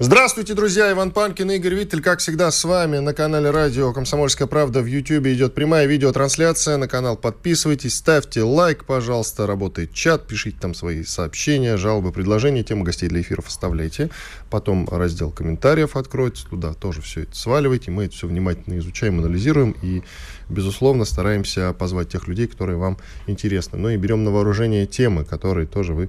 Здравствуйте, друзья! Иван Панкин и Игорь Виттель, как всегда, с вами на канале радио «Комсомольская правда» в YouTube идет прямая видеотрансляция. На канал подписывайтесь, ставьте лайк, пожалуйста, работает чат, пишите там свои сообщения, жалобы, предложения, темы гостей для эфиров оставляйте. Потом раздел комментариев откроется, туда тоже все это сваливайте. Мы это все внимательно изучаем, анализируем и, безусловно, стараемся позвать тех людей, которые вам интересны. Ну и берем на вооружение темы, которые тоже вы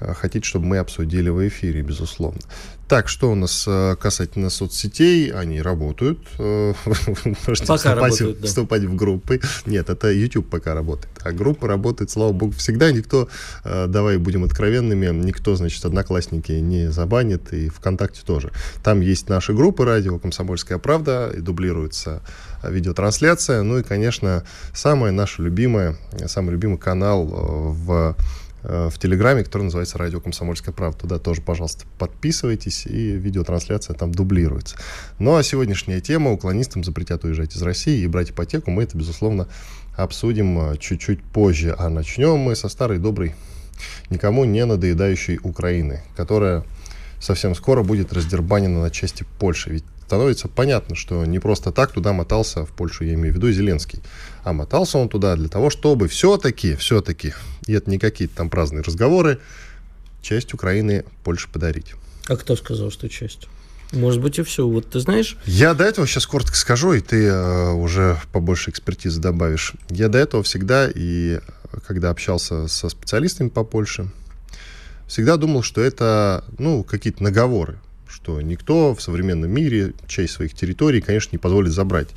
э, хотите, чтобы мы обсудили в эфире, безусловно. Так, что у нас э, касательно соцсетей? Они работают. Э, можете пока вступать, работают, да. вступать в группы. Нет, это YouTube пока работает. А группа работает, слава богу, всегда. Никто, э, давай будем откровенными, никто, значит, одноклассники не забанит, и ВКонтакте тоже. Там есть наши группы радио «Комсомольская правда», и дублируется видеотрансляция. Ну и, конечно, самое наше любимое, самый любимый канал в Э, в Телеграме, который называется «Радио Комсомольская правда». Туда тоже, пожалуйста, подписывайтесь, и видеотрансляция там дублируется. Ну, а сегодняшняя тема «Уклонистам запретят уезжать из России и брать ипотеку». Мы это, безусловно, обсудим э, чуть-чуть позже. А начнем мы со старой доброй, никому не надоедающей Украины, которая совсем скоро будет раздербанена на части Польши. Ведь становится понятно, что не просто так туда мотался, в Польшу я имею в виду, Зеленский, а мотался он туда для того, чтобы все-таки, все-таки, и это не какие-то там праздные разговоры, часть Украины Польше подарить. А кто сказал, что часть? Может быть, и все. Вот ты знаешь... Я до этого сейчас коротко скажу, и ты э, уже побольше экспертизы добавишь. Я до этого всегда, и когда общался со специалистами по Польше, всегда думал, что это, ну, какие-то наговоры что никто в современном мире часть своих территорий, конечно, не позволит забрать.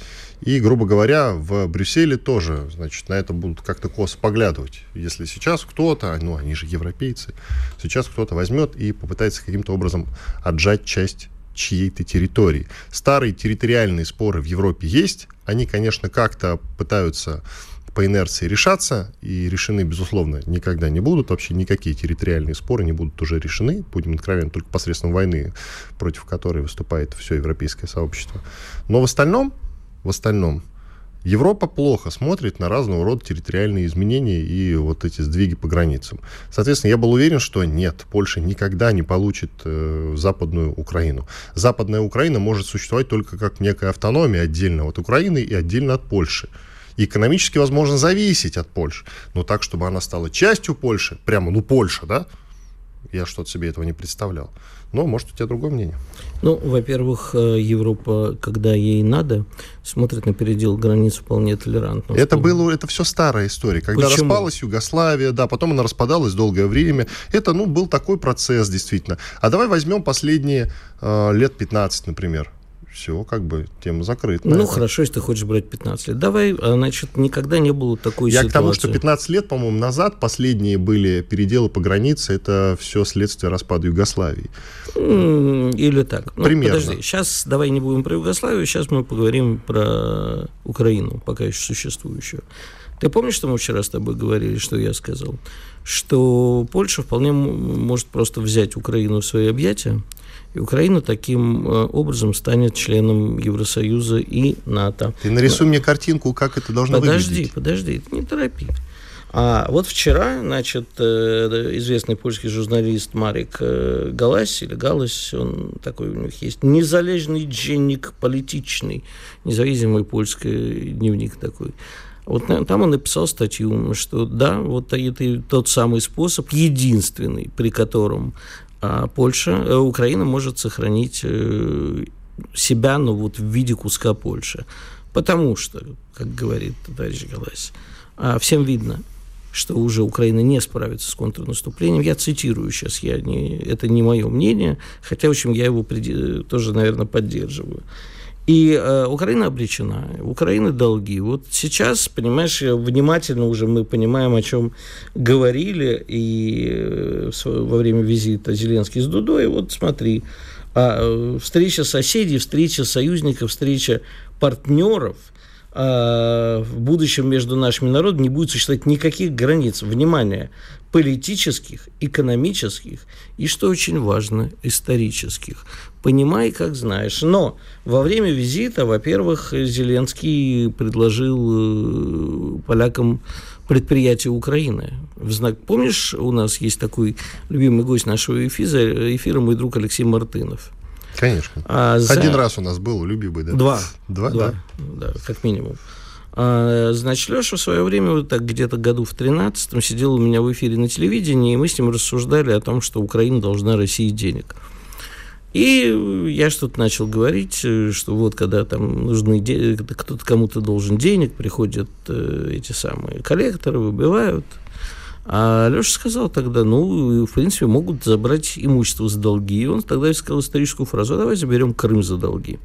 И, грубо говоря, в Брюсселе тоже, значит, на это будут как-то косо поглядывать. Если сейчас кто-то, ну, они же европейцы, сейчас кто-то возьмет и попытается каким-то образом отжать часть чьей-то территории. Старые территориальные споры в Европе есть. Они, конечно, как-то пытаются по инерции решаться, и решены, безусловно, никогда не будут. Вообще никакие территориальные споры не будут уже решены, будем откровенны, только посредством войны, против которой выступает все европейское сообщество. Но в остальном, в остальном, Европа плохо смотрит на разного рода территориальные изменения и вот эти сдвиги по границам. Соответственно, я был уверен, что нет, Польша никогда не получит э, Западную Украину. Западная Украина может существовать только как некая автономия отдельно от Украины и отдельно от Польши экономически, возможно, зависеть от Польши. Но так, чтобы она стала частью Польши, прямо, ну, Польша, да, я что-то себе этого не представлял. Но, может, у тебя другое мнение. Ну, во-первых, э, Европа, когда ей надо, смотрит на передел границ вполне толерантно. Это было, это все старая история. Когда Почему? распалась Югославия, да, потом она распадалась долгое время. Это, ну, был такой процесс, действительно. А давай возьмем последние э, лет 15, например все, как бы тема закрыта. Ну, хорошо, если ты хочешь брать 15 лет. Давай, а, значит, никогда не было такой Я ситуации. к тому, что 15 лет, по-моему, назад последние были переделы по границе, это все следствие распада Югославии. Или так. Ну, Примерно. Подожди, сейчас давай не будем про Югославию, сейчас мы поговорим про Украину, пока еще существующую. Ты помнишь, что мы вчера с тобой говорили, что я сказал? Что Польша вполне может просто взять Украину в свои объятия, и Украина таким э, образом станет членом Евросоюза и НАТО. Ты нарисуй мне картинку, как это должно подожди, выглядеть. Подожди, подожди, не торопи. А вот вчера, значит, э, известный польский журналист Марик э, Галась, или Галась, он такой у них есть, незалежный денник политичный, независимый польский дневник такой. Вот там он написал статью, что да, вот это тот самый способ, единственный, при котором а Польша, э, Украина может сохранить э, себя, но вот в виде куска Польши. Потому что, как говорит товарищ Галась, а, всем видно, что уже Украина не справится с контрнаступлением. Я цитирую сейчас, я не, это не мое мнение, хотя, в общем, я его тоже, наверное, поддерживаю. И э, Украина обречена, Украина долги. Вот сейчас, понимаешь, внимательно уже мы понимаем, о чем говорили и э, во время визита Зеленский с Дудой. Вот смотри, а, э, встреча соседей, встреча союзников, встреча партнеров – а, в будущем между нашими народами не будет существовать никаких границ. Внимание, политических, экономических и, что очень важно, исторических. Понимай, как знаешь. Но во время визита, во-первых, Зеленский предложил э, полякам предприятие Украины. В знак... Помнишь, у нас есть такой любимый гость нашего эфира, эфира мой друг Алексей Мартынов. Конечно. А за... Один раз у нас был любимый, да? Два. Два, Два да. да, как минимум. А, значит, Леша в свое время, вот так где-то году в 13-м, сидел у меня в эфире на телевидении, и мы с ним рассуждали о том, что Украина должна России денег. И я что-то начал говорить, что вот когда там нужны деньги, кто-то кому-то должен денег, приходят э, эти самые коллекторы, выбивают. А Леша сказал тогда, ну, в принципе, могут забрать имущество за долги. И он тогда сказал историческую фразу, «А давай заберем Крым за долги.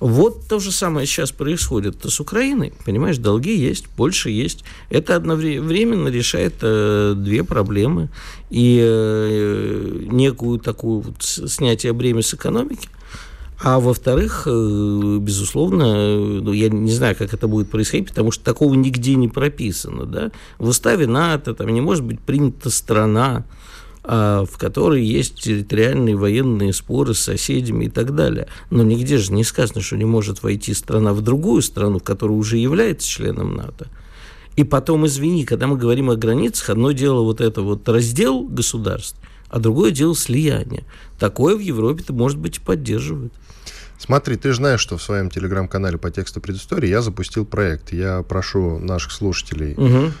Вот то же самое сейчас происходит с Украиной. Понимаешь, долги есть, больше есть. Это одновременно решает э, две проблемы. И э, некую такую вот снятие бремя с экономики, а во-вторых, э, безусловно, ну, я не знаю, как это будет происходить, потому что такого нигде не прописано. Да? В уставе НАТО там не может быть принята страна, в которой есть территориальные военные споры с соседями и так далее. Но нигде же не сказано, что не может войти страна в другую страну, которая уже является членом НАТО. И потом, извини, когда мы говорим о границах, одно дело вот это вот раздел государств, а другое дело слияние. Такое в Европе-то, может быть, и поддерживают. Смотри, ты же знаешь, что в своем телеграм-канале по тексту предыстории я запустил проект. Я прошу наших слушателей угу.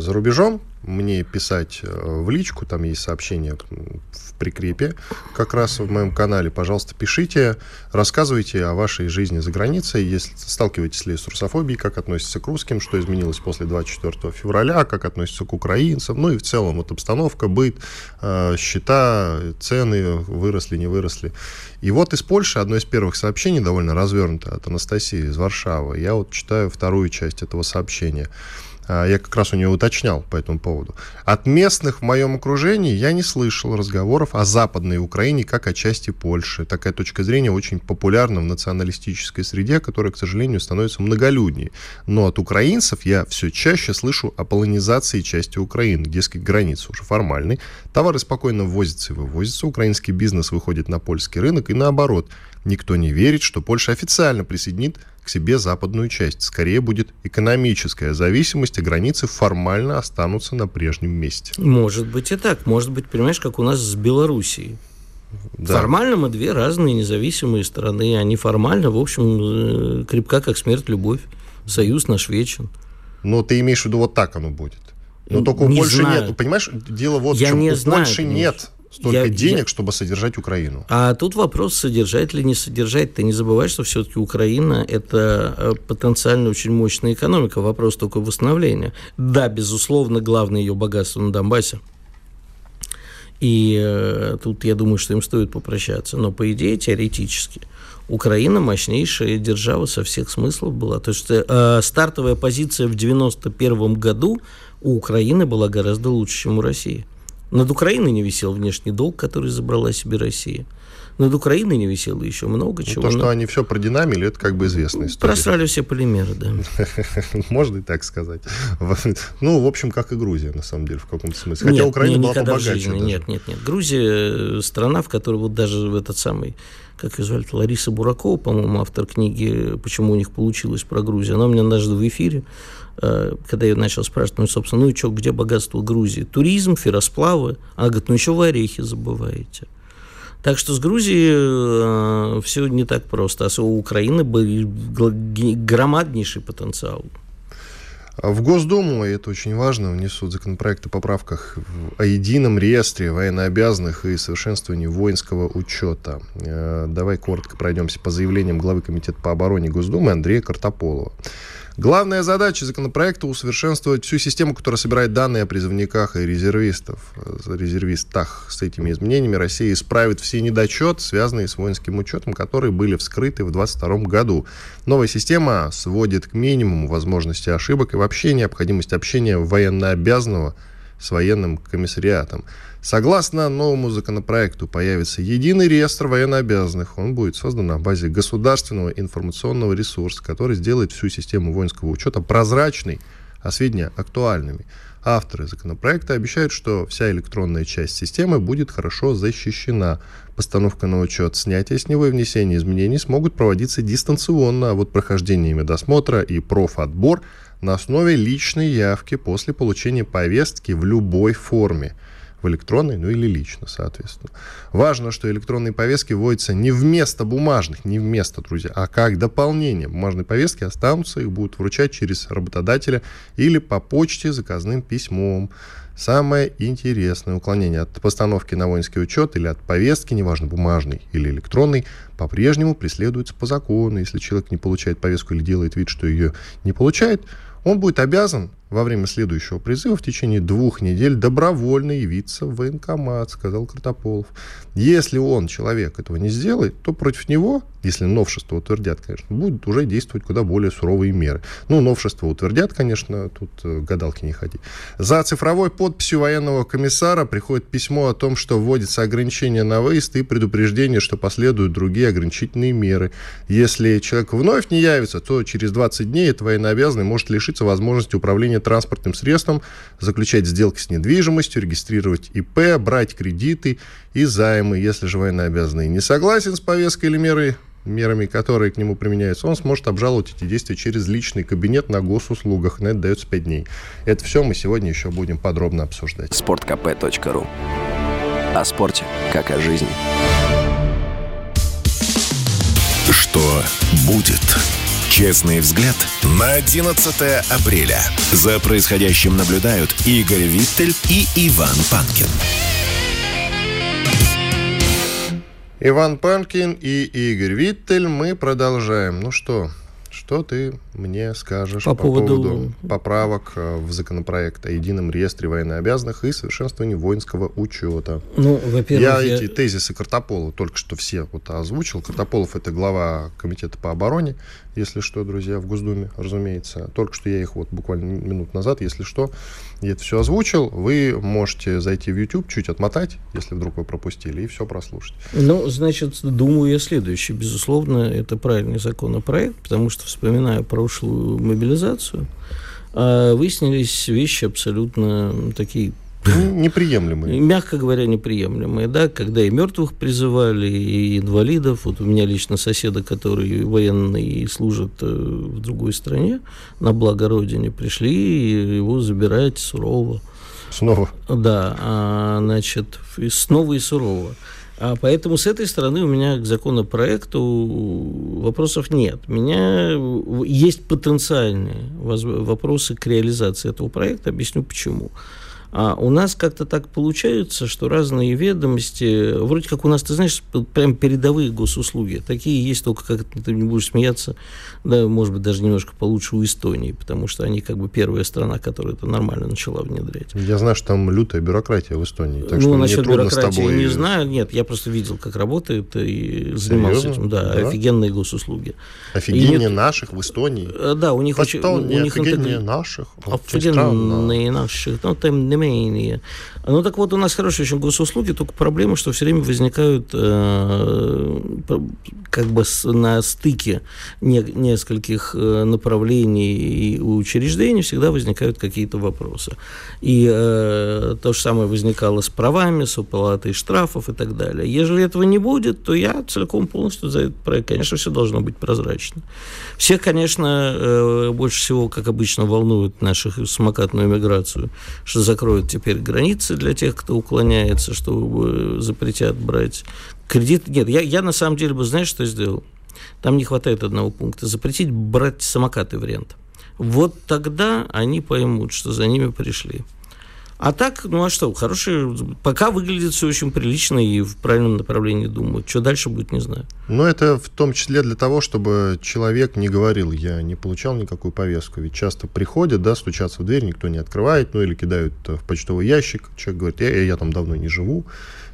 за рубежом мне писать э, в личку, там есть сообщение в прикрепе, как раз в моем канале. Пожалуйста, пишите, рассказывайте о вашей жизни за границей, если сталкиваетесь ли с русофобией, как относится к русским, что изменилось после 24 февраля, как относится к украинцам, ну и в целом вот обстановка, быт, э, счета, цены выросли, не выросли. И вот из Польши одно из первых сообщений, довольно развернуто, от Анастасии из Варшавы. Я вот читаю вторую часть этого сообщения. А, я как раз у нее уточнял по этому поводу. От местных в моем окружении я не слышал разговоров о Западной Украине как о части Польши. Такая точка зрения очень популярна в националистической среде, которая, к сожалению, становится многолюдней. Но от украинцев я все чаще слышу о полонизации части Украины. Дескать, границы уже формальные. Товары спокойно ввозятся и вывозятся. Украинский бизнес выходит на польский рынок и наоборот. Никто не верит, что Польша официально присоединит к себе западную часть. Скорее будет экономическая зависимость, а границы формально останутся на прежнем месте. Может быть и так. Может быть, понимаешь, как у нас с Белоруссией. Да. Формально мы две разные независимые страны, а неформально, в общем, э, крепка как смерть любовь. Союз наш вечен. Но ты имеешь в виду, вот так оно будет. Но только у Польши знаю. нет. Понимаешь, дело вот Я в чем. Не знаю, Польши конечно. нет столько я, денег, я... чтобы содержать Украину. А тут вопрос, содержать или не содержать. Ты не забывай, что все-таки Украина – это э, потенциально очень мощная экономика. Вопрос только восстановления. Да, безусловно, главное ее богатство на Донбассе. И э, тут я думаю, что им стоит попрощаться. Но, по идее, теоретически, Украина мощнейшая держава со всех смыслов была. То есть э, стартовая позиция в 91 году у Украины была гораздо лучше, чем у России. Над Украиной не висел внешний долг, который забрала себе Россия. Над Украиной не висело еще много ну, чего. То, что но... они все продинамили, это как бы известная история. Просрали все полимеры, да. Можно и так сказать. Ну, в общем, как и Грузия, на самом деле, в каком-то смысле. Хотя Украина была побогаче. Нет, нет, нет. Грузия – страна, в которой вот даже в этот самый как ее звали, Лариса Буракова, по-моему, автор книги «Почему у них получилось про Грузию». Она у меня однажды в эфире Э, когда я начал спрашивать, ну, собственно, ну и что, где богатство Грузии? Туризм, ферросплавы. Она говорит, ну еще вы орехи забываете. Так что с Грузией э, все не так просто. А у Украины был громаднейший потенциал. А в Госдуму, и это очень важно, внесут законопроект о поправках о едином реестре военнообязанных и совершенствовании воинского учета. Э, давай коротко пройдемся по заявлениям главы Комитета по обороне Госдумы Андрея Картополова. Главная задача законопроекта – усовершенствовать всю систему, которая собирает данные о призывниках и резервистов. резервистах. С этими изменениями Россия исправит все недочеты, связанные с воинским учетом, которые были вскрыты в 2022 году. Новая система сводит к минимуму возможности ошибок и вообще необходимость общения военнообязанного с военным комиссариатом. Согласно новому законопроекту появится единый реестр военнообязанных. Он будет создан на базе государственного информационного ресурса, который сделает всю систему воинского учета прозрачной, а сведения актуальными. Авторы законопроекта обещают, что вся электронная часть системы будет хорошо защищена. Постановка на учет, снятие с него и внесение изменений смогут проводиться дистанционно, а вот прохождение медосмотра и профотбор на основе личной явки после получения повестки в любой форме в электронной, ну или лично, соответственно. Важно, что электронные повестки вводятся не вместо бумажных, не вместо, друзья, а как дополнение. Бумажные повестки останутся, их будут вручать через работодателя или по почте заказным письмом. Самое интересное уклонение от постановки на воинский учет или от повестки, неважно, бумажной или электронной, по-прежнему преследуется по закону. Если человек не получает повестку или делает вид, что ее не получает, он будет обязан во время следующего призыва в течение двух недель добровольно явиться в военкомат, сказал Картополов. Если он, человек, этого не сделает, то против него, если новшество утвердят, конечно, будут уже действовать куда более суровые меры. Ну, новшество утвердят, конечно, тут э, гадалки не ходи. За цифровой подписью военного комиссара приходит письмо о том, что вводится ограничение на выезд и предупреждение, что последуют другие ограничительные меры. Если человек вновь не явится, то через 20 дней этот военнообязанный может лишиться возможности управления транспортным средством, заключать сделки с недвижимостью, регистрировать ИП, брать кредиты и займы. Если же военнообязанный не согласен с повесткой или мерой, мерами, которые к нему применяются, он сможет обжаловать эти действия через личный кабинет на госуслугах. На это дается 5 дней. Это все мы сегодня еще будем подробно обсуждать. Спорткп.ру О спорте, как о жизни. Что будет? Честный взгляд на 11 апреля. За происходящим наблюдают Игорь Виттель и Иван Панкин. Иван Панкин и Игорь Виттель. Мы продолжаем. Ну что, что ты мне скажешь по, по поводу... поводу поправок э, в законопроект о едином реестре военнообязанных и совершенствовании воинского учета? Ну, во-первых, я, я эти тезисы Картополова только что все вот озвучил. Картополов это глава комитета по обороне, если что, друзья, в Госдуме, разумеется. Только что я их вот буквально минут назад, если что, я это все озвучил. Вы можете зайти в YouTube, чуть отмотать, если вдруг вы пропустили, и все прослушать. Ну, значит, думаю я следующее. Безусловно, это правильный законопроект, потому что, вспоминая прошлую мобилизацию, а, выяснились вещи абсолютно такие Неприемлемые. Мягко говоря, неприемлемые, да, когда и мертвых призывали, и инвалидов. Вот у меня лично соседа, который военный и служит э, в другой стране, на благо Родине, пришли его забирать сурово. Снова? Да, а, значит, снова и сурово. А поэтому с этой стороны у меня к законопроекту вопросов нет. У меня есть потенциальные вопросы к реализации этого проекта. Объясню почему. А у нас как-то так получается, что разные ведомости, вроде как у нас, ты знаешь, прям передовые госуслуги, такие есть, только как ты не будешь смеяться, да, может быть, даже немножко получше у Эстонии, потому что они как бы первая страна, которая это нормально начала внедрять. Я знаю, что там лютая бюрократия в Эстонии, так ну, что насчет бюрократии тобой... не знаю, нет, я просто видел, как работает и занимался Серьезно? этим, да, да, офигенные госуслуги. Офигение нет... наших в Эстонии? Э, да, у них очень... У них офигение интег... наших? Офигенные наших, ну, тем менее. Ну, так вот, у нас хорошие очень госуслуги, только проблема, что все время возникают э, как бы с, на стыке не, нескольких э, направлений и учреждений всегда возникают какие-то вопросы. И э, то же самое возникало с правами, с уплатой штрафов и так далее. Если этого не будет, то я целиком полностью за этот проект. Конечно, все должно быть прозрачно. Всех, конечно, э, больше всего, как обычно, волнует нашу самокатную миграцию, что закроют теперь границы для тех, кто уклоняется, что запретят брать кредит. Нет, я, я на самом деле бы, знаешь, что сделал? Там не хватает одного пункта. Запретить брать самокаты в рент. Вот тогда они поймут, что за ними пришли. А так, ну а что, хорошие, пока выглядит все очень прилично и в правильном направлении думают. Что дальше будет, не знаю. Но это в том числе для того, чтобы человек не говорил, я не получал никакую повестку. Ведь часто приходят, да, стучатся в дверь, никто не открывает, ну или кидают в почтовый ящик. Человек говорит, я, я там давно не живу.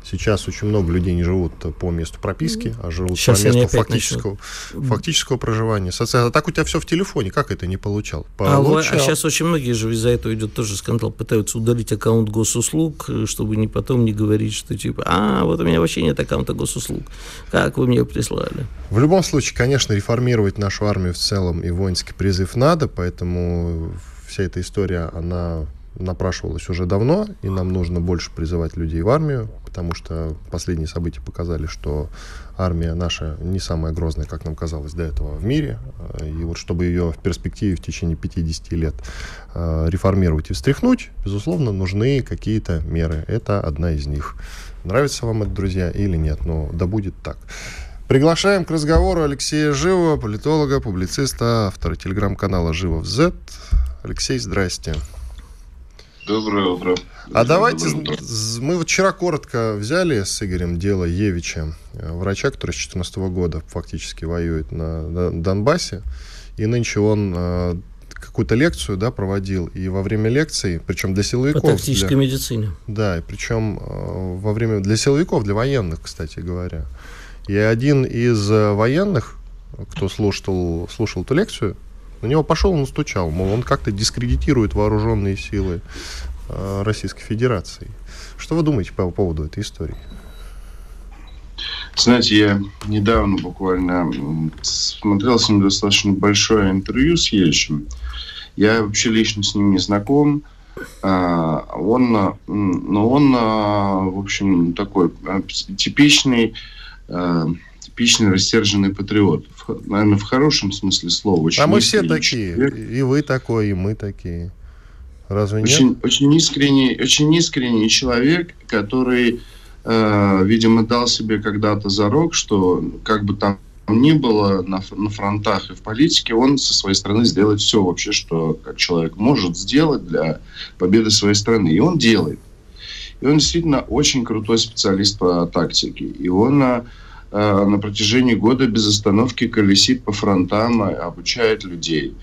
Сейчас очень много людей не живут по месту прописки, а живут Сейчас по месту фактического, фактического проживания. Социально. А так у тебя все в телефоне. Как это не получал? Получал. А, а сейчас очень многие же из-за этого идет тоже скандал, пытаются удалить аккаунт госуслуг, чтобы не потом не говорить, что типа, а, вот у меня вообще нет аккаунта госуслуг. Как вы мне прислали? В любом случае, конечно, реформировать нашу армию в целом и воинский призыв надо, поэтому вся эта история, она напрашивалась уже давно, и нам нужно больше призывать людей в армию, потому что последние события показали, что армия наша не самая грозная, как нам казалось до этого в мире. И вот чтобы ее в перспективе в течение 50 лет э, реформировать и встряхнуть, безусловно, нужны какие-то меры. Это одна из них. Нравится вам это, друзья, или нет, но да будет так. Приглашаем к разговору Алексея Живого, политолога, публициста, автора телеграм-канала «Живов Z». Алексей, здрасте. Доброе утро. А давайте, мы вот вчера коротко взяли с Игорем дело Евича, э, врача, который с 2014 года фактически воюет на Донбассе, и нынче он э, какую-то лекцию да, проводил, и во время лекции, причем для силовиков... По тактической для, медицине. Да, и причем э, во время... Для силовиков, для военных, кстати говоря. И один из военных, кто слушал, слушал эту лекцию, на него пошел и настучал, мол, он как-то дискредитирует вооруженные силы э, Российской Федерации. Что вы думаете по поводу этой истории? Знаете, я недавно буквально смотрел с ним достаточно большое интервью с Ельчем. Я вообще лично с ним не знаком. А, он, но ну, он, а, в общем, такой типичный типичный рассерженный патриот. Наверное, в хорошем смысле слова. Очень а мы все такие. Человек. И вы такой, и мы такие. Разве очень, нет? Очень искренний, очень искренний человек, который, э, видимо, дал себе когда-то зарок, что как бы там ни было на, на фронтах и в политике, он со своей стороны сделает все вообще, что как человек может сделать для победы своей страны. И он делает. И он действительно очень крутой специалист по тактике. И он Э, на протяжении года без остановки колесит по фронтам, обучает людей.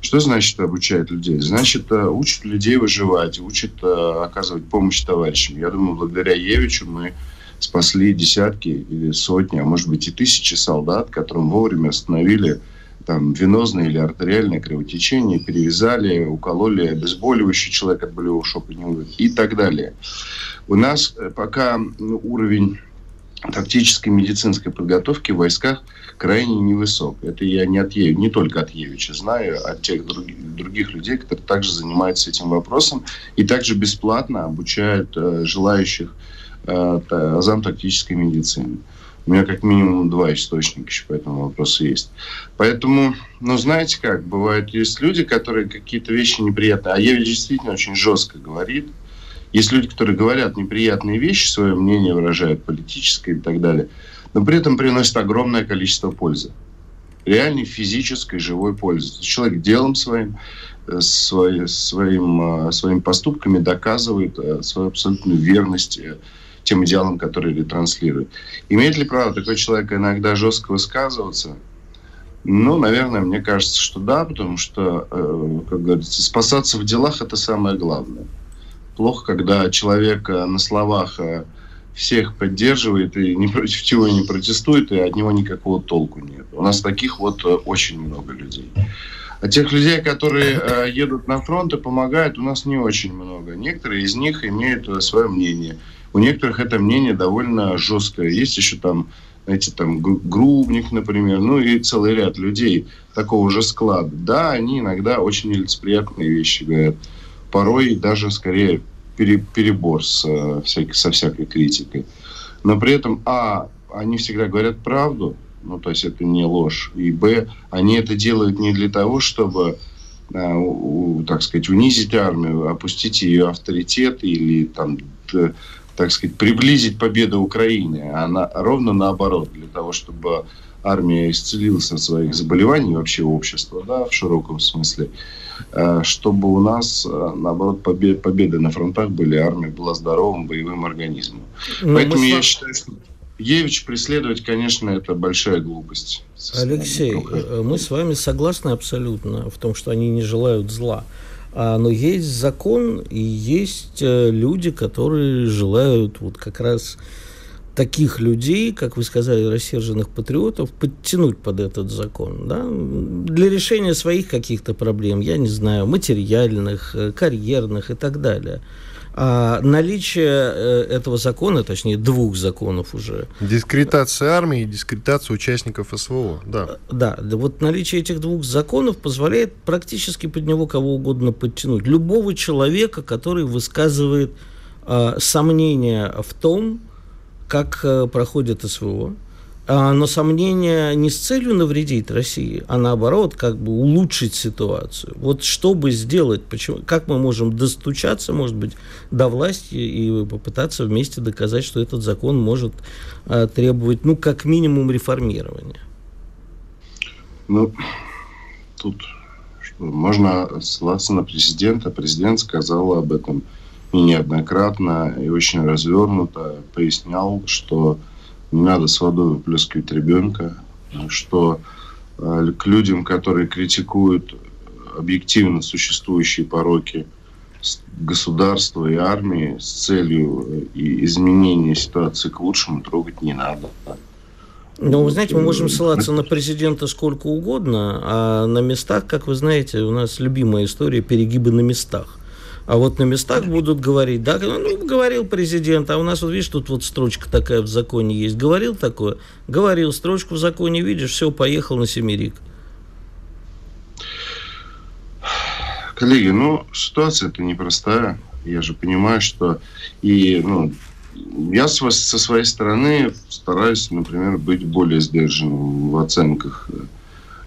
Что значит обучает людей? Значит, э, учит людей выживать, учит э, оказывать помощь товарищам. Я думаю, благодаря Евичу мы спасли десятки или сотни, а может быть и тысячи солдат, которым вовремя остановили там венозное или артериальное кровотечение, перевязали, укололи обезболивающий человек от болевого шока не умер и так далее. У нас пока ну, уровень тактической медицинской подготовки в войсках крайне невысок. Это я не, от Евича, не только от Евича знаю, а от тех других, других людей, которые также занимаются этим вопросом и также бесплатно обучают э, желающих э, азам тактической медицины. У меня как минимум два источника еще по этому вопросу есть. Поэтому, ну, знаете как, бывают, есть люди, которые какие-то вещи неприятные, а Евич действительно очень жестко говорит, есть люди, которые говорят неприятные вещи, свое мнение выражают, политическое и так далее, но при этом приносят огромное количество пользы. Реальной физической, живой пользы. Человек делом своим, э, свой, своим, э, своими поступками доказывает э, свою абсолютную верность тем идеалам, которые ретранслирует. Имеет ли право такой человек иногда жестко высказываться? Ну, наверное, мне кажется, что да, потому что, как говорится, спасаться в делах – это самое главное плохо, когда человек э, на словах э, всех поддерживает и ни против чего не протестует, и от него никакого толку нет. У нас таких вот э, очень много людей. А тех людей, которые едут на фронт и помогают, у нас не очень много. Некоторые из них имеют свое мнение. У некоторых это мнение довольно жесткое. Есть еще там, знаете, там Грубник, например, ну и целый ряд людей такого же склада. Да, они иногда очень нелицеприятные вещи говорят порой даже скорее пере, перебор с, э, со всякой критикой. Но при этом, а, они всегда говорят правду, ну, то есть это не ложь, и, б, они это делают не для того, чтобы а, у, так сказать, унизить армию, опустить ее авторитет или там так сказать, приблизить победу Украины, а на, ровно наоборот, для того, чтобы армия исцелилась от своих заболеваний, вообще общество, да, в широком смысле, э, чтобы у нас, э, наоборот, побед, победы на фронтах были, армия была здоровым боевым организмом. Ну, Поэтому я считаю, что Евич преследовать, конечно, это большая глупость. Алексей, э, мы с вами согласны абсолютно в том, что они не желают зла. А, но есть закон и есть люди, которые желают вот как раз таких людей, как вы сказали, рассерженных патриотов, подтянуть под этот закон, да, для решения своих каких-то проблем, я не знаю, материальных, э, карьерных и так далее. А наличие э, этого закона, точнее двух законов уже. Дискретация армии и дискретация участников СВО, да. Да, вот наличие этих двух законов позволяет практически под него кого угодно подтянуть. Любого человека, который высказывает э, сомнения в том, как э, проходит СВО, а, но сомнения не с целью навредить России, а наоборот, как бы улучшить ситуацию. Вот чтобы сделать, почему, как мы можем достучаться, может быть, до власти и попытаться вместе доказать, что этот закон может а, требовать, ну, как минимум, реформирования. Ну, тут можно ссылаться на президента. Президент сказал об этом неоднократно и очень развернуто пояснял, что не надо с водой выплескивать ребенка, что э, к людям, которые критикуют объективно существующие пороки государства и армии с целью э, изменения ситуации к лучшему трогать не надо. Ну, вы знаете, мы можем ссылаться на президента сколько угодно, а на местах, как вы знаете, у нас любимая история перегибы на местах. А вот на местах будут говорить, да, ну, говорил президент, а у нас, вот видишь, тут вот строчка такая в законе есть. Говорил такое? Говорил, строчку в законе видишь, все, поехал на семерик. Коллеги, ну, ситуация-то непростая. Я же понимаю, что и, ну, я со своей стороны стараюсь, например, быть более сдержанным в оценках а,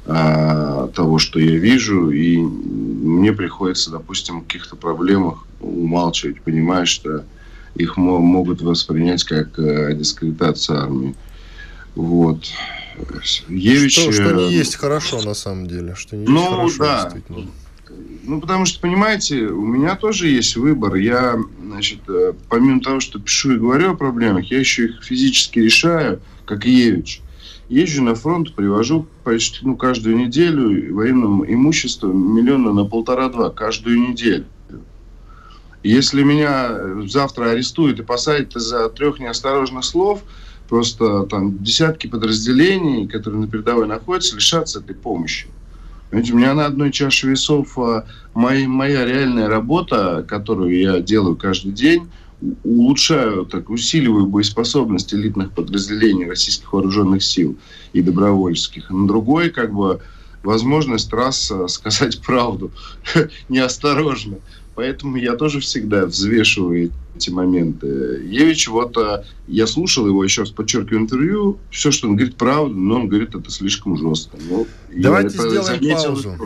того, что я вижу, и мне приходится, допустим, в каких-то проблемах умалчивать, понимая, что их могут воспринять как э, дискредитация армии. Вот. Евич... Что, что не есть хорошо, на самом деле. Что не ну, есть хорошо, да. Ну, потому что, понимаете, у меня тоже есть выбор. Я, значит, э, помимо того, что пишу и говорю о проблемах, я еще их физически решаю, как Евич езжу на фронт, привожу почти ну, каждую неделю военным имуществом миллиона на полтора-два каждую неделю. Если меня завтра арестуют и посадят из-за трех неосторожных слов, просто там десятки подразделений, которые на передовой находятся, лишатся этой помощи. Ведь у меня на одной чаше весов а, моя, моя реальная работа, которую я делаю каждый день, улучшаю, так, усиливаю боеспособность элитных подразделений российских вооруженных сил и добровольческих. На другой, как бы, возможность раз э, сказать правду неосторожно. Поэтому я тоже всегда взвешиваю эти моменты. Евич, вот э, я слушал его, еще раз подчеркиваю, интервью, все, что он говорит, правда, но он говорит, это слишком жестко. Ну, Давайте сделаем паузу.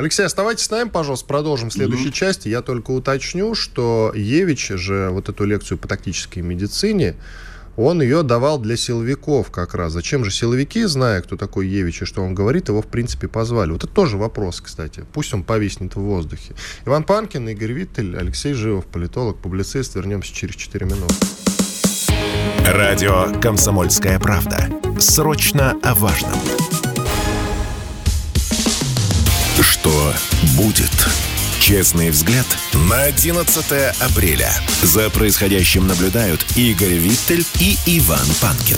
Алексей, оставайтесь с нами, пожалуйста, продолжим в следующей mm-hmm. части. Я только уточню, что Евич же вот эту лекцию по тактической медицине, он ее давал для силовиков как раз. Зачем же силовики, зная, кто такой Евич и что он говорит, его, в принципе, позвали? Вот это тоже вопрос, кстати. Пусть он повиснет в воздухе. Иван Панкин, Игорь Виттель, Алексей Живов, политолог, публицист. Вернемся через 4 минуты. Радио «Комсомольская правда». Срочно о важном. Что будет? Честный взгляд на 11 апреля. За происходящим наблюдают Игорь Виттель и Иван Панкин.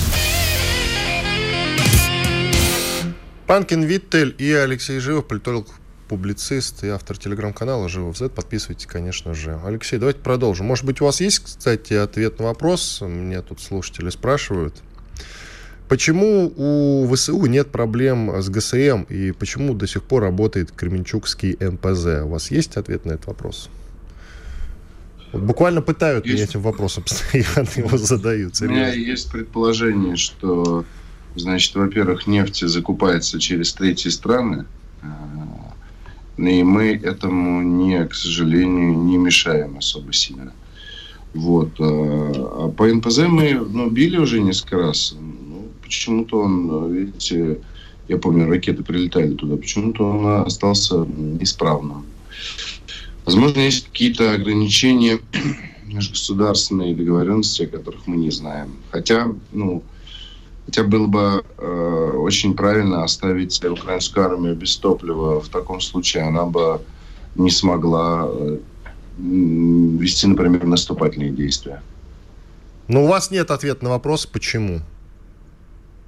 Панкин Виттель и Алексей Живов, политолог, публицист и автор телеграм-канала Живов Z. Подписывайтесь, конечно же. Алексей, давайте продолжим. Может быть, у вас есть, кстати, ответ на вопрос? Мне тут слушатели спрашивают. Почему у ВСУ нет проблем с ГСМ и почему до сих пор работает Кременчугский МПЗ? У вас есть ответ на этот вопрос? Вот буквально пытают есть... меня этим вопросом, постоянно его задают. У меня есть предположение, что, значит, во-первых, нефть закупается через третьи страны, а, и мы этому не, к сожалению, не мешаем особо сильно. Вот. А по НПЗ мы ну, били уже несколько раз. Ну, почему-то он, видите, я помню, ракеты прилетали туда, почему-то он остался исправным. Возможно, есть какие-то ограничения межгосударственные договоренности, о которых мы не знаем. Хотя, ну, хотя было бы э, очень правильно оставить украинскую армию без топлива. В таком случае она бы не смогла э, вести, например, наступательные действия. Но у вас нет ответа на вопрос, почему?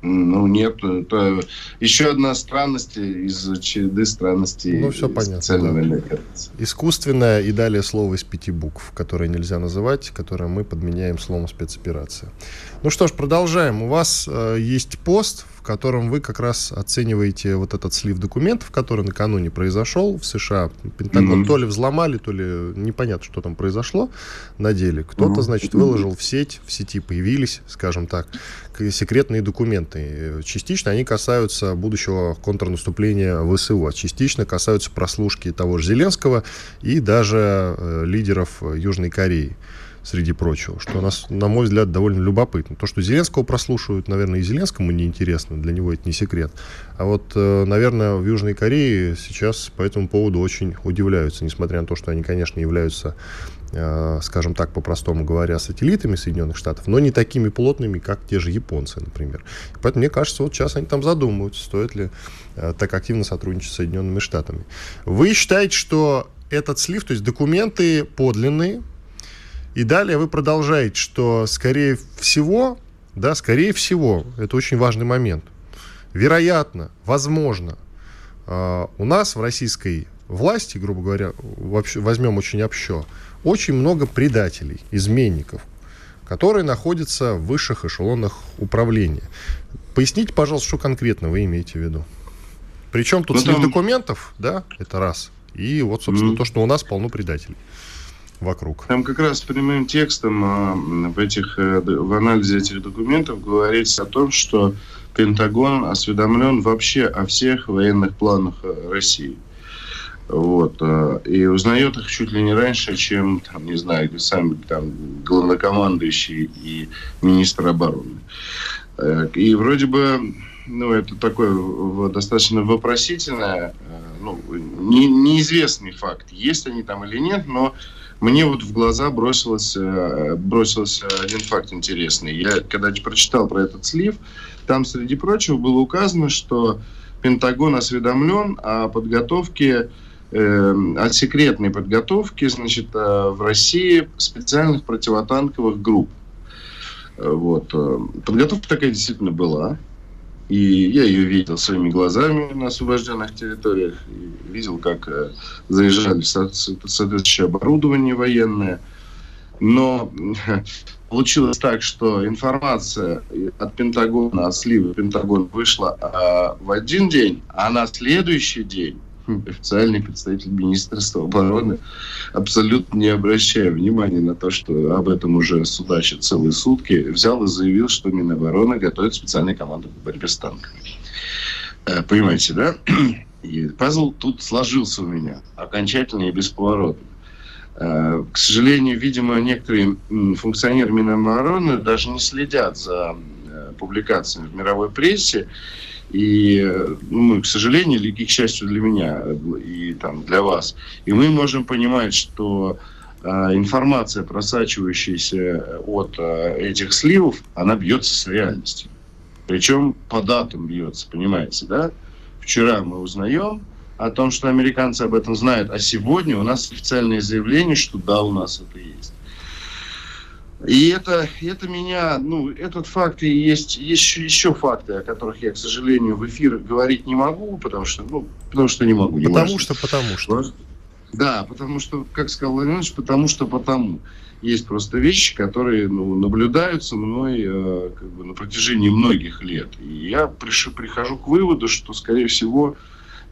Ну, нет. Это еще одна странность из череды странностей ну, все понятно, да. Искусственное и далее слово из пяти букв, которое нельзя называть, которое мы подменяем словом спецоперация. Ну что ж, продолжаем. У вас э, есть пост, котором вы как раз оцениваете вот этот слив документов, который накануне произошел в США. Пентагон mm-hmm. то ли взломали, то ли непонятно, что там произошло на деле. Кто-то, mm-hmm. значит, выложил в сеть, в сети появились, скажем так, секретные документы. Частично они касаются будущего контрнаступления ВСУ, а частично касаются прослушки того же Зеленского и даже э, лидеров Южной Кореи среди прочего, что нас, на мой взгляд, довольно любопытно. То, что Зеленского прослушивают, наверное, и Зеленскому неинтересно, для него это не секрет. А вот, э, наверное, в Южной Корее сейчас по этому поводу очень удивляются, несмотря на то, что они, конечно, являются э, скажем так, по-простому говоря, сателлитами Соединенных Штатов, но не такими плотными, как те же японцы, например. Поэтому, мне кажется, вот сейчас они там задумываются, стоит ли э, так активно сотрудничать с Соединенными Штатами. Вы считаете, что этот слив, то есть документы подлинные, и далее вы продолжаете, что скорее всего, да, скорее всего, это очень важный момент, вероятно, возможно, э, у нас в российской власти, грубо говоря, вообще, возьмем очень общо, очень много предателей, изменников, которые находятся в высших эшелонах управления. Поясните, пожалуйста, что конкретно вы имеете в виду? Причем тут ну, слив там... документов, да, это раз. И вот, собственно, mm-hmm. то, что у нас полно предателей вокруг. Там как раз прямым текстом а, в, этих, э, в анализе этих документов говорится о том, что Пентагон осведомлен вообще о всех военных планах э, России. Вот. Э, и узнает их чуть ли не раньше, чем, там, не знаю, сами там главнокомандующий и министр обороны. И вроде бы, ну, это такое достаточно вопросительное, ну, не, неизвестный факт, есть они там или нет, но мне вот в глаза бросился, бросился один факт интересный. Я, когда прочитал про этот слив, там, среди прочего, было указано, что Пентагон осведомлен о подготовке э, о секретной подготовке, значит, э, в России специальных противотанковых групп. Э, вот. Э, подготовка такая действительно была. И я ее видел своими глазами на освобожденных территориях. И видел, как э, заезжали соответствующее оборудование военное. Но получилось так, что информация от Пентагона, от сливы Пентагон вышла а, в один день, а на следующий день официальный представитель Министерства обороны, абсолютно не обращая внимания на то, что об этом уже судачат целые сутки, взял и заявил, что Минобороны готовит специальную команду по борьбе с танками. Э, понимаете, да? И пазл тут сложился у меня окончательно и бесповоротно. Э, к сожалению, видимо, некоторые функционеры Минобороны даже не следят за э, публикациями в мировой прессе и, ну, к сожалению, или к счастью для меня и там, для вас, и мы можем понимать, что э, информация, просачивающаяся от э, этих сливов, она бьется с реальностью. Причем по датам бьется, понимаете, да? Вчера мы узнаем о том, что американцы об этом знают, а сегодня у нас официальное заявление, что да, у нас это есть. И это, это меня, ну, этот факт и есть, есть еще факты, о которых я, к сожалению, в эфир говорить не могу, потому что, ну, потому что не могу. Не потому важно. что, потому что. Да, потому что, как сказал Владимир Ильич, потому что потому. Есть просто вещи, которые ну, наблюдаются мной э, как бы, на протяжении многих лет. И я приш, прихожу к выводу, что, скорее всего,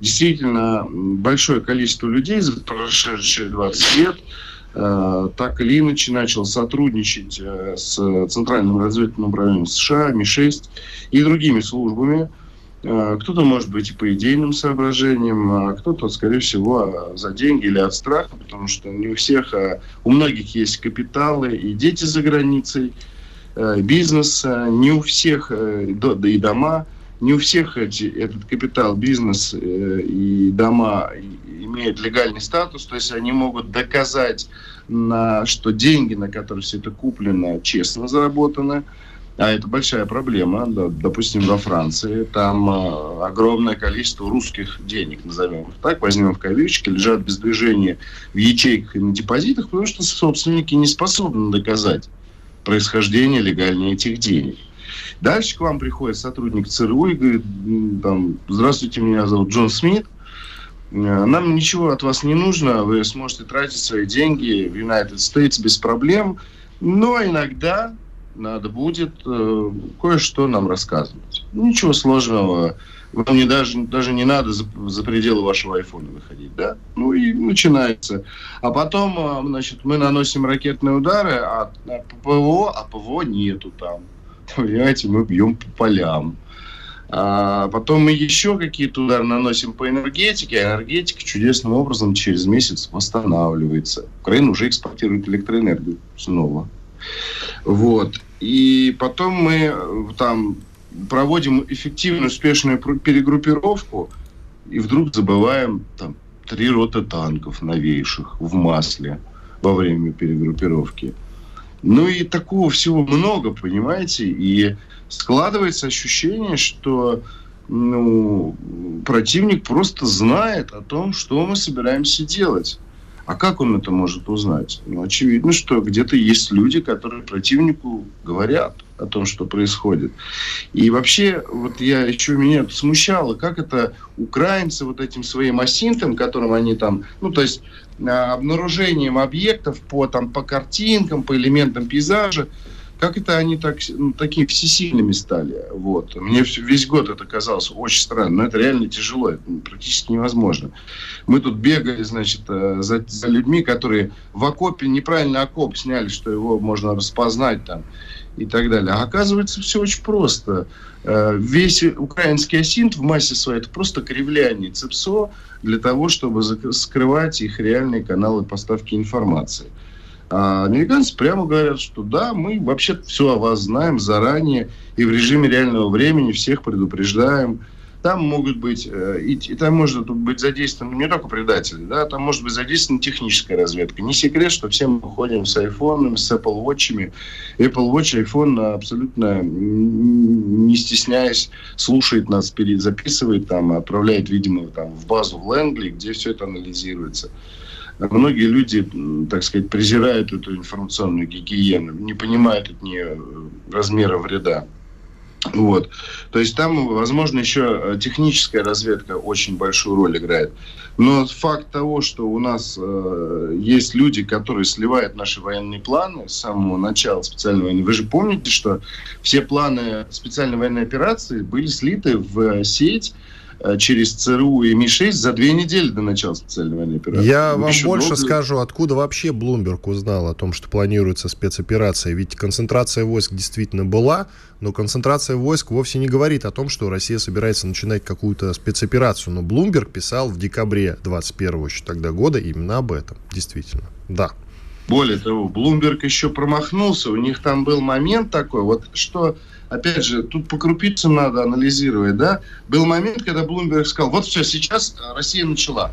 действительно большое количество людей за прошедшие 20 лет так или иначе начал сотрудничать э, с Центральным разведывательным управлением США, МИ-6 и другими службами. Э, кто-то, может быть, и по идейным соображениям, а кто-то, скорее всего, за деньги или от страха, потому что не у всех, а у многих есть капиталы и дети за границей, э, бизнес, не у всех да и дома, не у всех эти, этот капитал, бизнес и дома имеют легальный статус, то есть они могут доказать, на, что деньги, на которые все это куплено, честно заработаны, а это большая проблема. Допустим, во Франции там э, огромное количество русских денег, назовем их так, возьмем в кавычки, лежат без движения в ячейках и на депозитах, потому что собственники не способны доказать происхождение легальнее этих денег. Дальше к вам приходит сотрудник ЦРУ и говорит, там, здравствуйте, меня зовут Джон Смит, нам ничего от вас не нужно, вы сможете тратить свои деньги в United States без проблем, но иногда надо будет э, кое-что нам рассказывать. Ничего сложного. Вам не даже, даже не надо за, за пределы вашего айфона выходить, да? Ну и начинается. А потом, э, значит, мы наносим ракетные удары, а, а ПВО, а ПВО нету там. Понимаете, мы бьем по полям. А потом мы еще какие-то удары наносим по энергетике, а энергетика чудесным образом через месяц восстанавливается. Украина уже экспортирует электроэнергию снова. Вот. И потом мы э, там проводим эффективную, успешную перегруппировку, и вдруг забываем там три роты танков новейших в масле во время перегруппировки. Ну и такого всего много, понимаете, и складывается ощущение, что ну, противник просто знает о том, что мы собираемся делать. А как он это может узнать? Ну, очевидно, что где-то есть люди, которые противнику говорят о том, что происходит. И вообще, вот я еще меня смущало, как это украинцы вот этим своим осинтом, которым они там, ну, то есть обнаружением объектов по, там, по картинкам, по элементам пейзажа, как это они так, ну, такими всесильными стали? Вот. Мне весь год это казалось очень странно, но это реально тяжело, это практически невозможно. Мы тут бегали, значит, э, за, за людьми, которые в окопе, неправильно окоп сняли, что его можно распознать там и так далее. А оказывается, все очень просто. Э, весь украинский осинт в массе своей это просто кривляние ЦИПСО для того, чтобы скрывать их реальные каналы поставки информации. А американцы прямо говорят, что да, мы вообще все о вас знаем заранее и в режиме реального времени всех предупреждаем. Там могут быть, э, и, и там может быть задействован не только предатели, да, там может быть задействована техническая разведка. Не секрет, что все мы ходим с айфонами, с Apple Watch. Apple Watch, iPhone абсолютно не стесняясь слушает нас, записывает, там, отправляет, видимо, там, в базу в Лэнгли, где все это анализируется. Многие люди, так сказать, презирают эту информационную гигиену, не понимают от нее размера вреда. Вот. То есть там, возможно, еще техническая разведка очень большую роль играет. Но факт того, что у нас э, есть люди, которые сливают наши военные планы с самого начала специальной войны. Вы же помните, что все планы специальной военной операции были слиты в сеть Э, через ЦРУ и Ми-6 за две недели до начала специальной военной операции. Я вам больше долго... скажу, откуда вообще Блумберг узнал о том, что планируется спецоперация. Ведь концентрация войск действительно была, но концентрация войск вовсе не говорит о том, что Россия собирается начинать какую-то спецоперацию. Но Блумберг писал в декабре 21 еще тогда года именно об этом. Действительно. Да. Более того, Блумберг еще промахнулся. У них там был момент такой, вот что опять же, тут по крупицам надо анализировать, да, был момент, когда Блумберг сказал, вот все, сейчас Россия начала.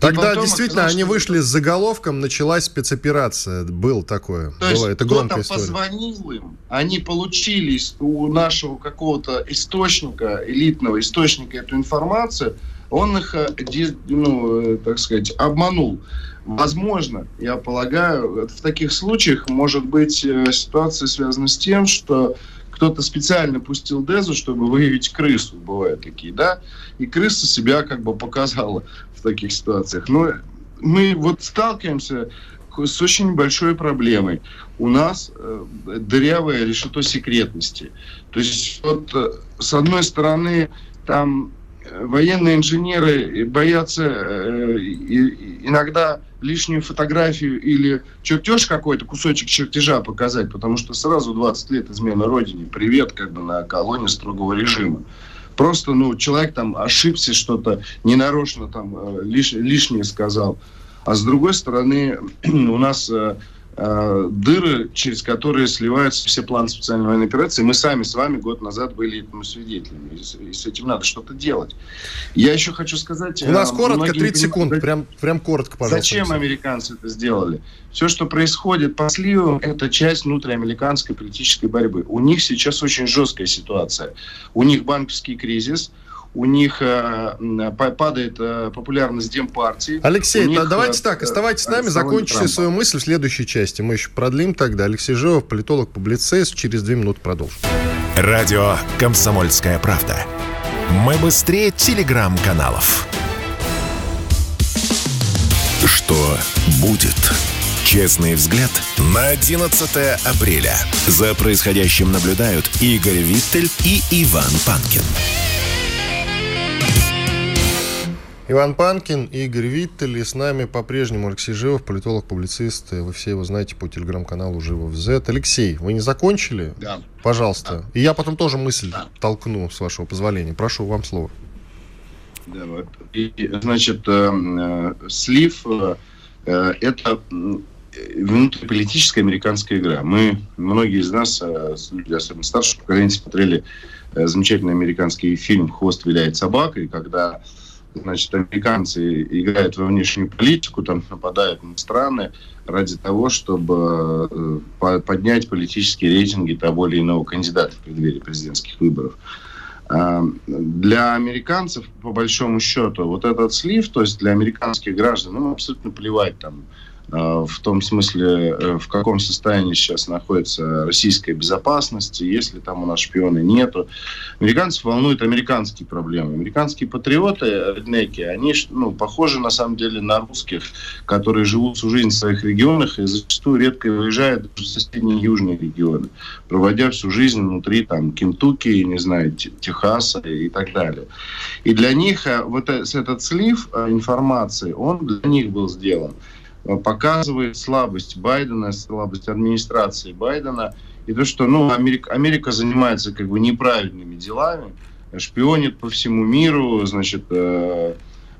Тогда действительно оказалось, они что... вышли с заголовком «Началась спецоперация». Был такое. То есть это громкая история. позвонил им, они получили у нашего какого-то источника, элитного источника эту информацию, он их, э, ну, э, так сказать, обманул. Возможно, я полагаю, в таких случаях может быть э, ситуация связана с тем, что кто-то специально пустил Дезу, чтобы выявить крысу, бывают такие, да, и крыса себя как бы показала в таких ситуациях. Но мы вот сталкиваемся с очень большой проблемой. У нас э, дырявое решето секретности. То есть вот э, с одной стороны там военные инженеры боятся э, иногда лишнюю фотографию или чертеж какой-то, кусочек чертежа показать, потому что сразу 20 лет измены Родине, привет как бы на колонии строгого режима. просто, ну, человек там ошибся что-то, ненарочно там э, лиш, лишнее сказал. А с другой стороны, у нас э, э, дыры, через которые сливаются все планы специальной военной операции. Мы сами с вами год назад были этому свидетелями. И, и с этим надо что-то делать. Я еще хочу сказать... У нас коротко, 30 секунд. Прям, прям коротко, пожалуйста. Зачем американцы это сделали? Все, что происходит по сливам, это часть внутриамериканской политической борьбы. У них сейчас очень жесткая ситуация. У них банковский кризис, у них э, падает э, популярность Демпартии. Алексей, них, давайте э, так, оставайтесь с нами, закончите Трампа. свою мысль в следующей части. Мы еще продлим тогда. Алексей Живов, политолог-публицист, через две минуты продолжим. Радио «Комсомольская правда». Мы быстрее телеграм-каналов. Что будет? Честный взгляд на 11 апреля. За происходящим наблюдают Игорь Виттель и Иван Панкин. Иван Панкин, Игорь Виттель, и с нами по-прежнему Алексей Живов, политолог-публицист. Вы все его знаете по телеграм-каналу Живов Z. Алексей, вы не закончили? Да. Пожалуйста. Да. И я потом тоже мысль да. толкну, с вашего позволения. Прошу, вам слово. Да, вот. И, значит, э, э, слив э, э это внутриполитическая американская игра. Мы, многие из нас, э, люди, особенно старшего поколения, смотрели э, замечательный американский фильм «Хвост виляет собакой», когда значит, американцы играют во внешнюю политику, там нападают на страны ради того, чтобы э, поднять политические рейтинги того или иного кандидата в преддверии президентских выборов. А, для американцев, по большому счету, вот этот слив, то есть для американских граждан, ну, абсолютно плевать там, в том смысле, э, в каком состоянии сейчас находится российская безопасность, если там у нас шпионы нету. Американцев волнуют американские проблемы. Американские патриоты, реднеки, они ну, похожи на самом деле на русских, которые живут всю жизнь в своих регионах и зачастую редко выезжают в соседние южные регионы, проводя всю жизнь внутри там Кентукки, не знаю, Техаса и так далее. И для них э, вот этот слив информации, он для них был сделан показывает слабость Байдена, слабость администрации Байдена. И то, что ну, Америка, Америка занимается как бы неправильными делами, шпионит по всему миру, значит, э,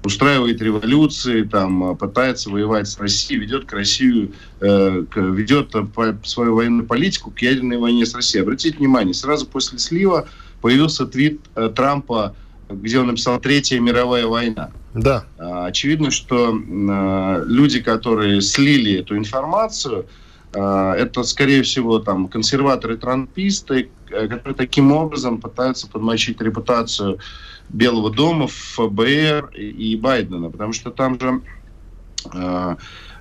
устраивает революции, там, пытается воевать с Россией, ведет к Россию, э, к, ведет по, свою военную политику к ядерной войне с Россией. Обратите внимание, сразу после слива появился твит э, Трампа, где он написал «Третья мировая война». Да. А, очевидно, что а, люди, которые слили эту информацию, а, это, скорее всего, там, консерваторы-трамписты, э, которые таким образом пытаются подмочить репутацию Белого дома, ФБР и Байдена, потому что там же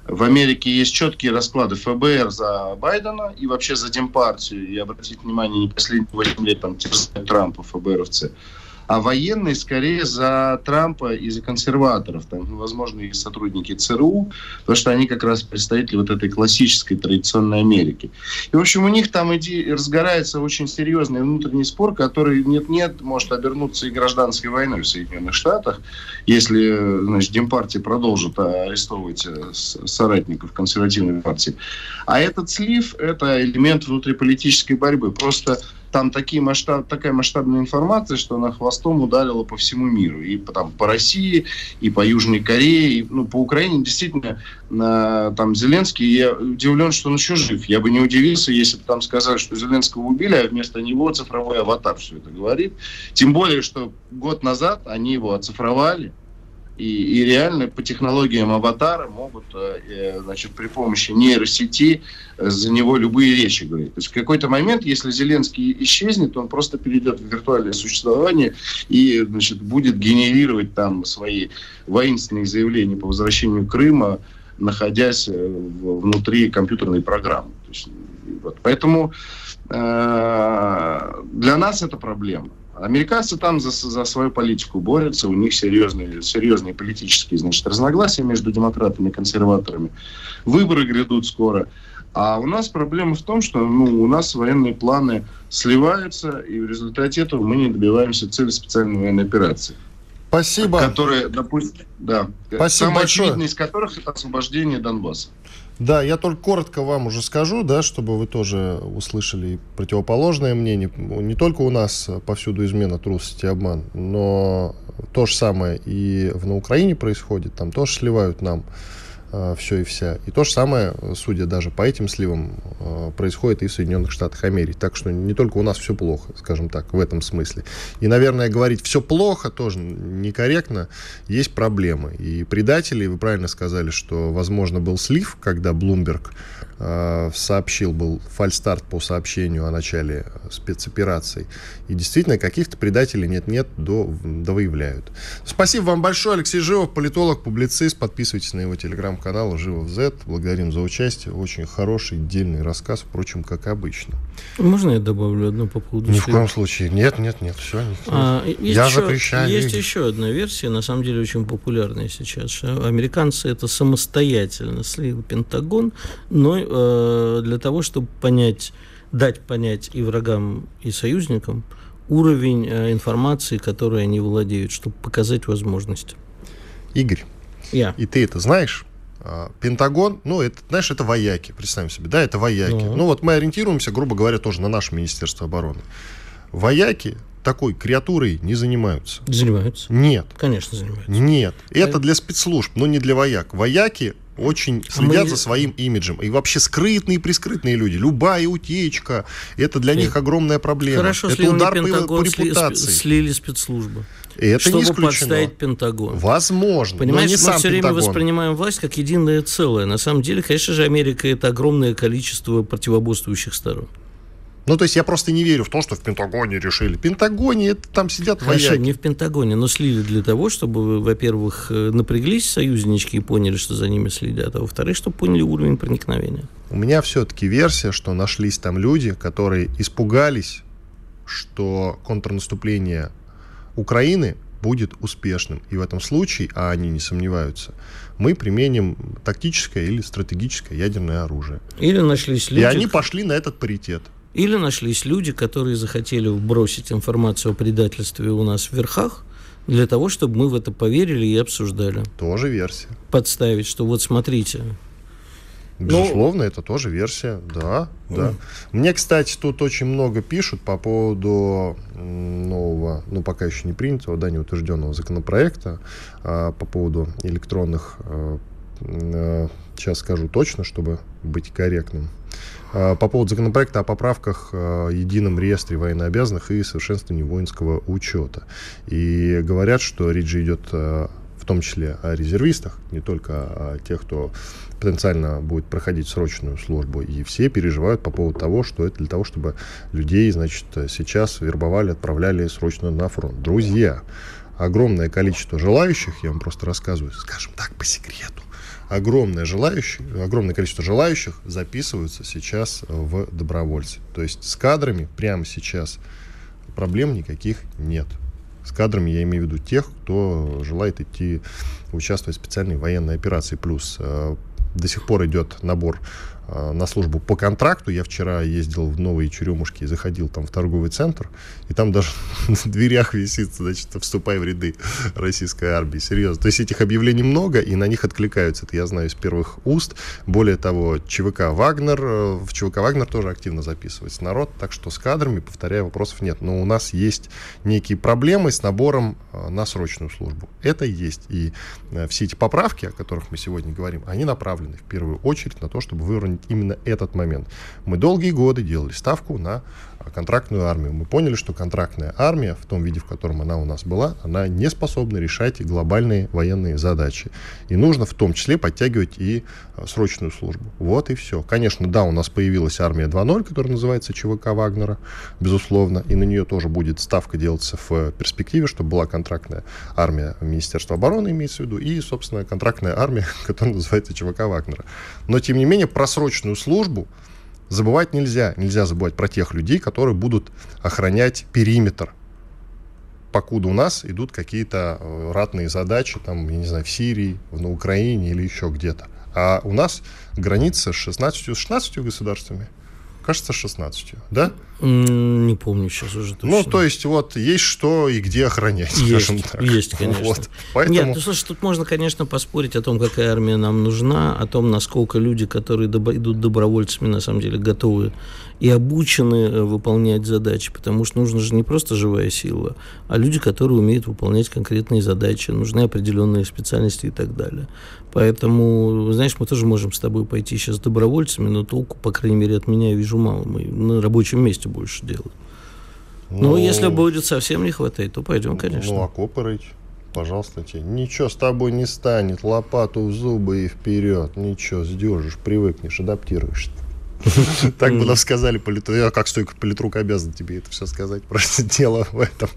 в Америке есть четкие расклады ФБР за Байдена и вообще за Демпартию. И обратите внимание, не последние 8 лет там терзают Трампа ФБРовцы а военные скорее за Трампа и за консерваторов, там, ну, возможно, и сотрудники ЦРУ, потому что они как раз представители вот этой классической традиционной Америки. И, в общем, у них там иди, разгорается очень серьезный внутренний спор, который нет-нет может обернуться и гражданской войной в Соединенных Штатах, если, значит, Демпартия продолжит арестовывать э, соратников консервативной партии. А этот слив – это элемент внутриполитической борьбы. Просто там такие масштаб, такая масштабная информация, что она хвостом ударила по всему миру. И там, по России, и по Южной Корее, и ну, по Украине. Действительно, э, там Зеленский, я удивлен, что он еще жив. Я бы не удивился, если бы там сказали, что Зеленского убили, а вместо него цифровой аватар все это говорит. Тем более, что год назад они его оцифровали. И, и реально по технологиям аватара могут э, э, значит, при помощи нейросети э, за него любые речи говорить. То есть в какой-то момент, если Зеленский исчезнет, он просто перейдет в виртуальное существование и значит, будет генерировать там свои воинственные заявления по возвращению Крыма, находясь внутри компьютерной программы. То есть, вот. Поэтому э, для нас это проблема. Американцы там за, за свою политику борются, у них серьезные, серьезные политические значит, разногласия между демократами и консерваторами. Выборы грядут скоро. А у нас проблема в том, что ну, у нас военные планы сливаются, и в результате этого мы не добиваемся цели специальной военной операции. Спасибо. Которые, допустим, да. Спасибо Самое большое. очевидное из которых это освобождение Донбасса. Да, я только коротко вам уже скажу, да, чтобы вы тоже услышали противоположное мнение. Не только у нас повсюду измена, трусость и обман, но то же самое и на Украине происходит. Там тоже сливают нам все и вся. И то же самое, судя даже по этим сливам, э, происходит и в Соединенных Штатах Америки. Так что не только у нас все плохо, скажем так, в этом смысле. И, наверное, говорить все плохо тоже некорректно. Есть проблемы. И предатели, вы правильно сказали, что, возможно, был слив, когда Э, сообщил, был фальстарт по сообщению о начале спецопераций. И действительно, каких-то предателей нет-нет, до, до выявляют. Спасибо вам большое, Алексей Живов, политолог, публицист. Подписывайтесь на его телеграм-канал Живов Z. Благодарим за участие. Очень хороший, дельный рассказ, впрочем, как обычно. Можно я добавлю одно по поводу Ни в коем случае. Нет, нет, нет, все. Нет. А, я еще, запрещаю. Есть еще одна версия, на самом деле очень популярная сейчас. Американцы это самостоятельно слил Пентагон, но э, для того, чтобы понять, дать понять и врагам, и союзникам уровень э, информации, которой они владеют, чтобы показать возможность. Игорь, я. и ты это знаешь? А, Пентагон, ну, это, знаешь, это вояки, представим себе, да, это вояки. Ну, ну вот мы ориентируемся, грубо говоря, тоже на наше Министерство обороны. Вояки такой креатурой не занимаются. Занимаются? Нет. Конечно, занимаются. Нет. Это для спецслужб, но не для вояк. Вояки очень а следят мы... за своим имиджем. И вообще скрытные и прискрытные люди. Любая утечка, это для них огромная проблема. Хорошо, это удар по, по репутации. Слили спецслужбы. Это чтобы не исключено. подставить Пентагон. Возможно. Понимаешь, но не мы сам все Пентагон. время воспринимаем власть как единое целое. На самом деле, конечно же, Америка это огромное количество противоборствующих сторон. Ну, то есть я просто не верю в то, что в Пентагоне решили. В Пентагоне это там сидят Хорошо, вояки. не в Пентагоне, но слили для того, чтобы, во-первых, э, напряглись союзнички и поняли, что за ними следят, а во-вторых, чтобы поняли уровень проникновения. У меня все-таки версия, что нашлись там люди, которые испугались, что контрнаступление Украины будет успешным. И в этом случае, а они не сомневаются, мы применим тактическое или стратегическое ядерное оружие. Или нашлись люди... И они пошли на этот паритет. Или нашлись люди, которые захотели бросить информацию о предательстве у нас в верхах, для того, чтобы мы в это поверили и обсуждали. Тоже версия. Подставить, что вот смотрите. Безусловно, ну, это тоже версия, да, да. Mm. Мне, кстати, тут очень много пишут по поводу нового, ну, пока еще не принятого, да, неутвержденного законопроекта а, по поводу электронных, а, а, сейчас скажу точно, чтобы быть корректным, по поводу законопроекта о поправках в э, едином реестре военнообязанных и совершенствовании воинского учета. И говорят, что речь же идет э, в том числе о резервистах, не только о тех, кто потенциально будет проходить срочную службу. И все переживают по поводу того, что это для того, чтобы людей, значит, сейчас вербовали, отправляли срочно на фронт. Друзья, огромное количество желающих, я вам просто рассказываю, скажем так, по секрету, огромное, желающих, огромное количество желающих записываются сейчас в добровольцы. То есть с кадрами прямо сейчас проблем никаких нет. С кадрами я имею в виду тех, кто желает идти участвовать в специальной военной операции. Плюс э, до сих пор идет набор Э, на службу по контракту. Я вчера ездил в Новые Черемушки и заходил там в торговый центр, и там даже на дверях висит, значит, вступай в ряды российской армии. Серьезно. То есть этих объявлений много, и на них откликаются. Это я знаю из первых уст. Более того, ЧВК «Вагнер», э, в ЧВК «Вагнер» тоже активно записывается народ, так что с кадрами, повторяю, вопросов нет. Но у нас есть некие проблемы с набором э, на срочную службу. Это есть. И все эти поправки, о которых мы сегодня говорим, они направлены в первую очередь на то, чтобы выровнять именно этот момент. Мы долгие годы делали ставку на контрактную армию. Мы поняли, что контрактная армия в том виде, в котором она у нас была, она не способна решать глобальные военные задачи. И нужно в том числе подтягивать и а, срочную службу. Вот и все. Конечно, да, у нас появилась армия 2.0, которая называется ЧВК Вагнера, безусловно, и на нее тоже будет ставка делаться в перспективе, чтобы была контрактная армия Министерства обороны, имеется в виду, и, собственно, контрактная армия, которая называется ЧВК Вагнера. Но, тем не менее, про срочную службу забывать нельзя. Нельзя забывать про тех людей, которые будут охранять периметр покуда у нас идут какие-то э, ратные задачи, там, я не знаю, в Сирии, на Украине или еще где-то. А у нас граница с 16, с 16 государствами. Кажется, с 16, да? Не помню сейчас уже точно. Ну, то есть, вот, есть что и где охранять, есть, скажем так. Есть, конечно. Вот. Поэтому... Нет, ну, слушай, тут можно, конечно, поспорить о том, какая армия нам нужна, о том, насколько люди, которые идут добровольцами, на самом деле готовы и обучены э, выполнять задачи, потому что нужна же не просто живая сила, а люди, которые умеют выполнять конкретные задачи, нужны определенные специальности и так далее. Поэтому, знаешь, мы тоже можем с тобой пойти сейчас добровольцами, но толку, по крайней мере, от меня я вижу мало. Мы на рабочем месте больше делаем. Ну, ну если будет совсем не хватать, то пойдем, конечно. Ну, окопы рыть пожалуйста, тебе. Ничего с тобой не станет, лопату в зубы и вперед. Ничего, сдержишь, привыкнешь, адаптируешься. Так бы нам сказали. Я как стойко политрук обязан тебе это все сказать. Просто дело в этом.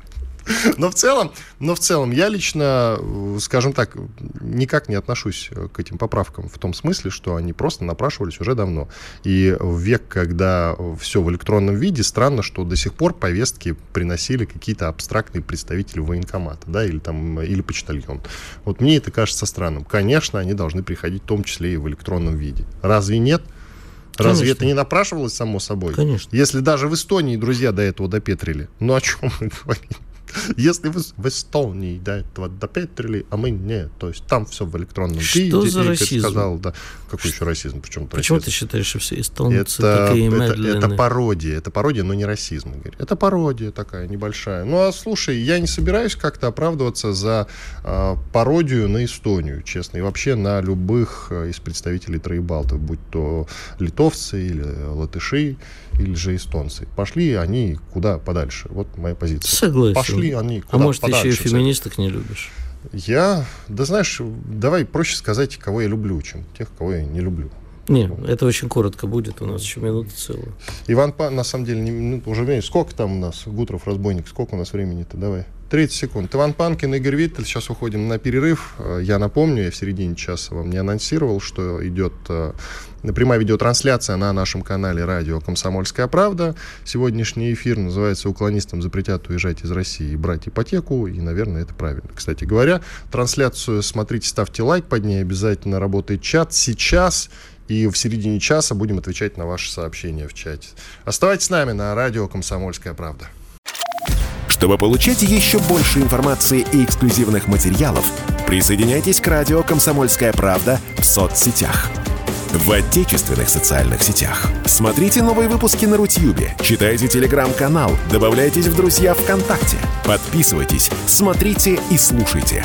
Но в целом, но в целом я лично, скажем так, никак не отношусь к этим поправкам в том смысле, что они просто напрашивались уже давно. И в век, когда все в электронном виде, странно, что до сих пор повестки приносили какие-то абстрактные представители военкомата, да, или там, или почтальон. Вот мне это кажется странным. Конечно, они должны приходить в том числе и в электронном виде. Разве нет? Конечно. Разве это не напрашивалось само собой? Конечно. Если даже в Эстонии друзья до этого допетрили, ну о чем мы говорим? Если вы в Эстонии до этого допетрили, а мы нет, то есть там все в электронном что виде. Что за расизм? Сказал, да. Какой еще расизм? Почему, Почему ты считаешь, что все эстонцы это, такие это, это пародия, это пародия, но не расизм, Игорь. Это пародия такая небольшая. Ну а слушай, я не собираюсь как-то оправдываться за э, пародию на Эстонию, честно, и вообще на любых э, из представителей Троебалтов, будь то литовцы или латыши, или же эстонцы. Пошли они куда подальше. Вот моя позиция. Согласен. Пошли они куда А может, подальше. еще и феминисток не любишь? Я, да знаешь, давай проще сказать, кого я люблю, чем тех, кого я не люблю. Не, это очень коротко будет, у нас еще минута целая. Иван Пан, на самом деле, не, ну, уже время, сколько там у нас, Гутров, разбойник, сколько у нас времени-то, давай. 30 секунд. Иван Панкин, Игорь Виттель. Сейчас уходим на перерыв. Э, я напомню, я в середине часа вам не анонсировал, что идет э, прямая видеотрансляция на нашем канале радио «Комсомольская правда». Сегодняшний эфир называется «Уклонистам запретят уезжать из России и брать ипотеку». И, наверное, это правильно. Кстати говоря, трансляцию смотрите, ставьте лайк под ней. Обязательно работает чат. Сейчас и в середине часа будем отвечать на ваши сообщения в чате. Оставайтесь с нами на радио «Комсомольская правда». Чтобы получать еще больше информации и эксклюзивных материалов, присоединяйтесь к радио «Комсомольская правда» в соцсетях. В отечественных социальных сетях. Смотрите новые выпуски на Рутьюбе, читайте телеграм-канал, добавляйтесь в друзья ВКонтакте, подписывайтесь, смотрите и слушайте.